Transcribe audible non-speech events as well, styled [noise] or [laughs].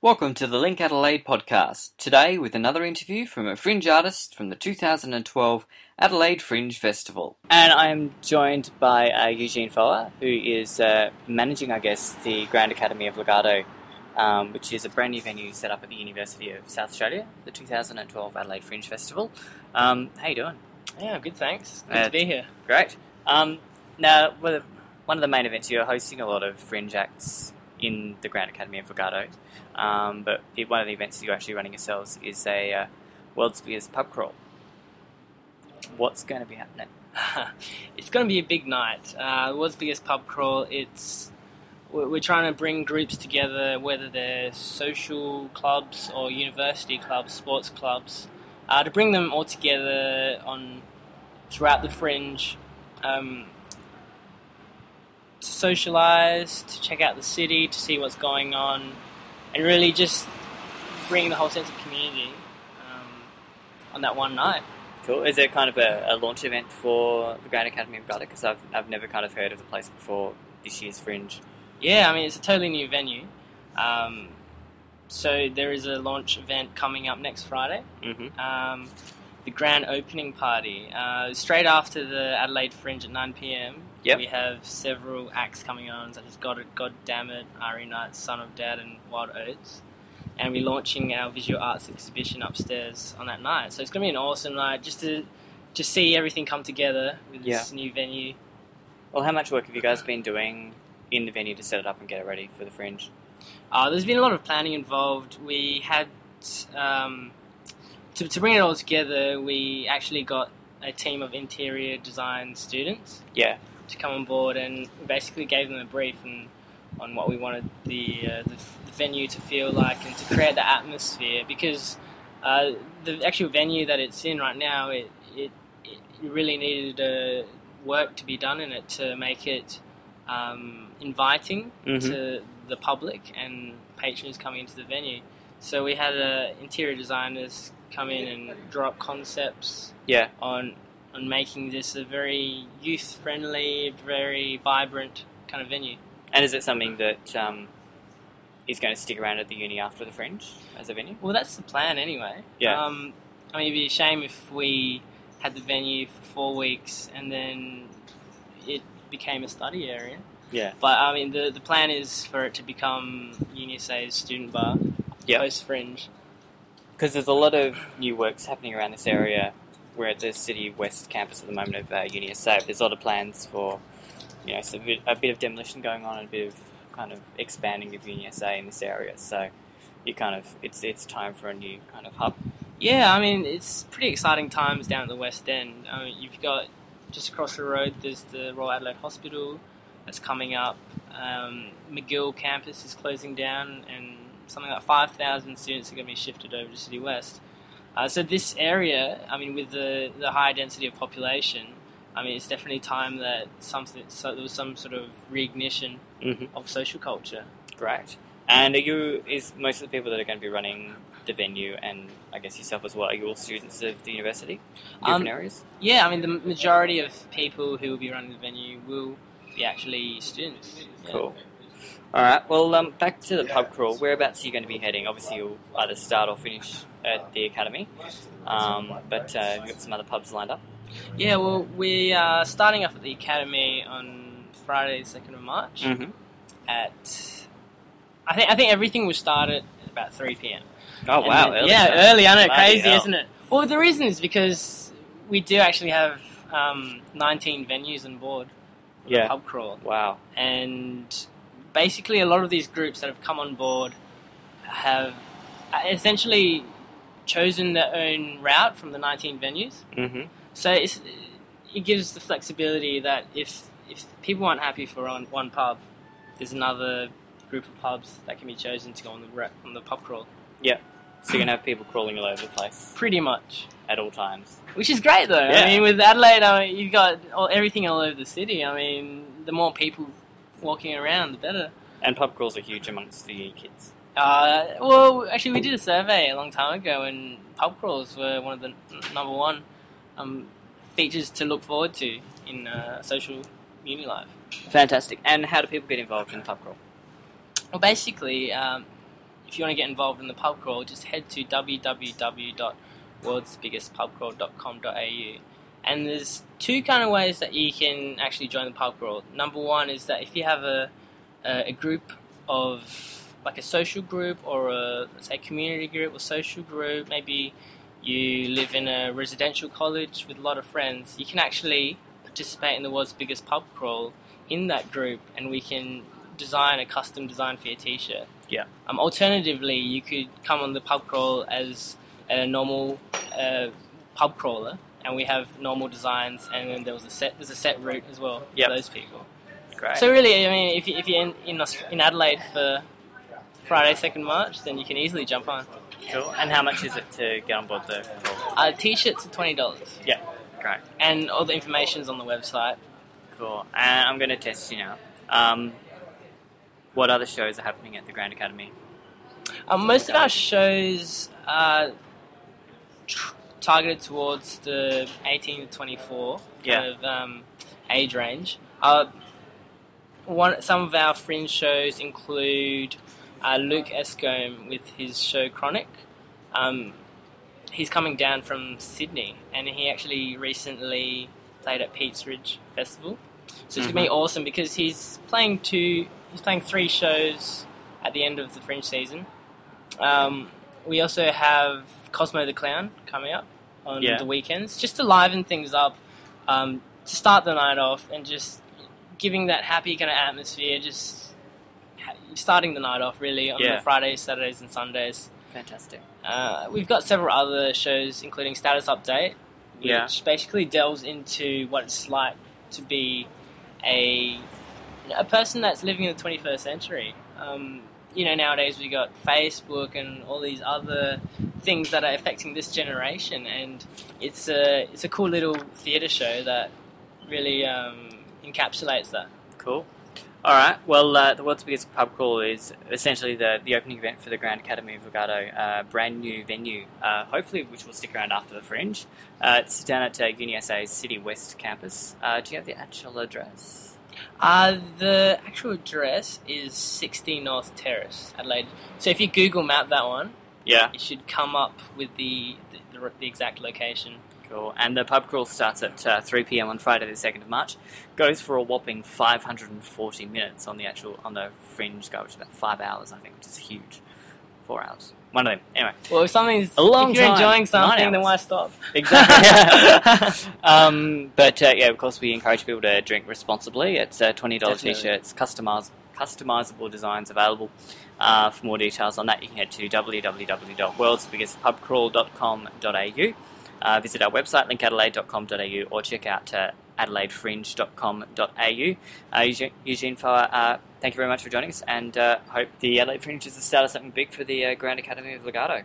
Welcome to the Link Adelaide podcast. Today, with another interview from a fringe artist from the 2012 Adelaide Fringe Festival. And I am joined by uh, Eugene Phoa, who is uh, managing, I guess, the Grand Academy of Lagado, um, which is a brand new venue set up at the University of South Australia, the 2012 Adelaide Fringe Festival. Um, how you doing? Yeah, good. Thanks. Good Uh, to be here. Great. Um, now, one of the main events, you're hosting a lot of fringe acts in the Grand Academy of Lagado, um, but it- one of the events you're actually running yourselves is a uh, World's Beers pub crawl. What's going to be happening? [laughs] it's going to be a big night. Uh, world's biggest pub crawl. It's we're trying to bring groups together, whether they're social clubs or university clubs, sports clubs, uh, to bring them all together on throughout the fringe. Um, to socialize, to check out the city, to see what's going on, and really just bring the whole sense of community um, on that one night. Cool. Is it kind of a, a launch event for the Grand Academy of Lagado? Because I've, I've never kind of heard of the place before this year's Fringe. Yeah, I mean it's a totally new venue. Um, so there is a launch event coming up next Friday. Mm-hmm. Um, the grand opening party uh, straight after the Adelaide Fringe at 9 p.m. Yep. We have several acts coming on, such as God, God Damn It, Ari Knight, Son of Dad, and Wild Oats. And we're launching our visual arts exhibition upstairs on that night. So it's going to be an awesome night just to just see everything come together with this new venue. Well, how much work have you guys been doing in the venue to set it up and get it ready for the Fringe? Uh, there's been a lot of planning involved. We had um, to, to bring it all together. We actually got a team of interior design students Yeah. To come on board, and basically gave them a brief and on what we wanted the, uh, the the venue to feel like and to create the atmosphere. Because uh, the actual venue that it's in right now, it it, it really needed uh, work to be done in it to make it um, inviting Mhm. to the public and patrons coming into the venue. So we had uh, interior designers come in and draw up concepts Yeah. on on making this a very youth friendly, very vibrant kind of venue. And is it something that um, is going to stick around at the uni after the Fringe as a venue? Well, that's the plan anyway. Yeah. Um, I mean, it'd be a shame if we had the venue for four weeks and then it became a study area. Yeah. But I mean, the the plan is for it to become UniSA's student bar Yep. post fringe. Because there's a lot of new works happening around this area. We're at the City West campus at the moment of uh, UniSA. There's a lot of plans for, you know, a bit, a bit of demolition going on and a bit of kind of expanding of UniSA in this area. So you kind of it's it's time for a new kind of hub. Yeah, I mean, it's pretty exciting times down at the West End. I mean, you've got just across the road, there's the Royal Adelaide Hospital that's coming up. Um, Magill campus is closing down, and something like 5,000 students are going to be shifted over to City West. Uh, so, this area, I mean, with the, the high density of population, I mean, it's definitely time that something, so there was some sort of reignition Mm-hmm. of social culture. Great. And are you is most of the people that are going to be running the venue, and I guess yourself as well, are you all students of the university, different Um, areas? Yeah, I mean, the majority of people who will be running the venue will be actually students. Yeah. Cool. All right. Well, um, back to the pub crawl. Whereabouts are you going to be heading? Obviously, you'll either start or finish at the academy, um, but uh, you've got some other pubs lined up. Yeah, well, we are starting off at the academy on Friday, second of March. Mm-hmm. At I think I think everything will start at about three p.m. Oh And wow! then- early yeah, start. early. I know, Bloody crazy, hell. isn't it? Well, the reason is because we do actually have um, nineteen venues on board. for the Yeah. pub crawl. Wow. and basically a lot of these groups that have come on board have essentially chosen their own route from the 19 venues. Mm-hmm. So it's, it gives the flexibility that if if people aren't happy for on one pub, there's another group of pubs that can be chosen to go on the re- on the pub crawl. Yeah. So you're gonna have people crawling all over the place Pretty much, at all times. which is great though. Yeah. I mean, with Adelaide, I mean, you've got all, everything all over the city. I mean, the more people walking around, the better. And pub crawls are huge amongst the kids. Uh, well, actually, we did a survey a long time ago, and pub crawls were one of the n- number one um, features to look forward to in uh, social uni life. Fantastic. And how do people get involved in the pub crawl? Well, basically, um, if you want to get involved in the pub crawl, just head to www.worldsbiggestpubcrawl.com.au. And there's two kind of ways that you can actually join the pub crawl. Number one is that if you have a a, a group of like a social group or a let's say community group or social group, maybe you live in a residential college with a lot of friends, you can actually participate in the world's biggest pub crawl in that group, and we can design a custom design for your t-shirt. Yeah. Um, alternatively, you could come on the pub crawl as a normal uh, pub crawler, and we have normal designs, and then there was a set. There's a set route as well Yep. for those people. Great. So really, I mean, if, you, if you're in in, in Adelaide for Friday, second March, then you can easily jump on. cool. And how much is it to get on board the? Uh, t-shirts are twenty dollars, Yeah. Great. and all the information's on the website. Cool. And I'm going to test you now. Um, what other shows are happening at the Grand Academy? Um, most of our shows are tr- targeted towards the 18 to 24 Yeah. kind of um, age range. Uh, one, some of our fringe shows include uh, Luke Escombe with his show Chronic. Um, he's coming down from Sydney, and he actually recently played at Peats Ridge Festival. So it's gonna be awesome because he's playing two, he's playing three shows at the end of the Fringe season. Um, we also have Cosmo the Clown coming up on Yeah. the weekends, just to liven things up, um, to start the night off, and just giving that happy kind of atmosphere. Just starting the night off really on Yeah. the Fridays, Saturdays, and Sundays. Fantastic. Uh, we've got several other shows, including Status Update, which Yeah. basically delves into what it's like to be a a person that's living in the 21st century. Um, you know, nowadays we got Facebook and all these other things that are affecting this generation, and it's a it's a cool little theatre show that really um, encapsulates that. Cool. All right. Well, uh, the world's biggest pub crawl is essentially the, the opening event for the Grand Academy of Lagado, uh, brand new venue, uh, hopefully which will stick around after the Fringe. Uh, it's down at uh, UniSA's City West campus. Uh, do you have the actual address? Uh, the actual address is 60 North Terrace, Adelaide. So if you Google map that one, Yeah. it should come up with the the, the, the exact location. Cool. And the pub crawl starts at uh, 3 p.m. on Friday, the 2nd of March. Goes for a whopping 540 minutes on the actual on the Fringe go, which is about five hours, I think, which is huge. Four hours. One of them. Anyway. Well, if something's A long if you're time. enjoying something, then why stop? Exactly. [laughs] [laughs] um, but uh, yeah, of course, we encourage people to drink responsibly. It's uh, twenty dollars t-shirts, customizable designs available. Uh, for more details on that, you can head to www.worldsbiggestpubcrawl.com.au. Uh, visit our website, linkadelaide.com.au, or check out uh, adelaidefringe.com.au. Uh, Eugene, uh, thank you very much for joining us, and uh, hope the Adelaide Fringe is the start of something big for the Grand Academy of Lagado.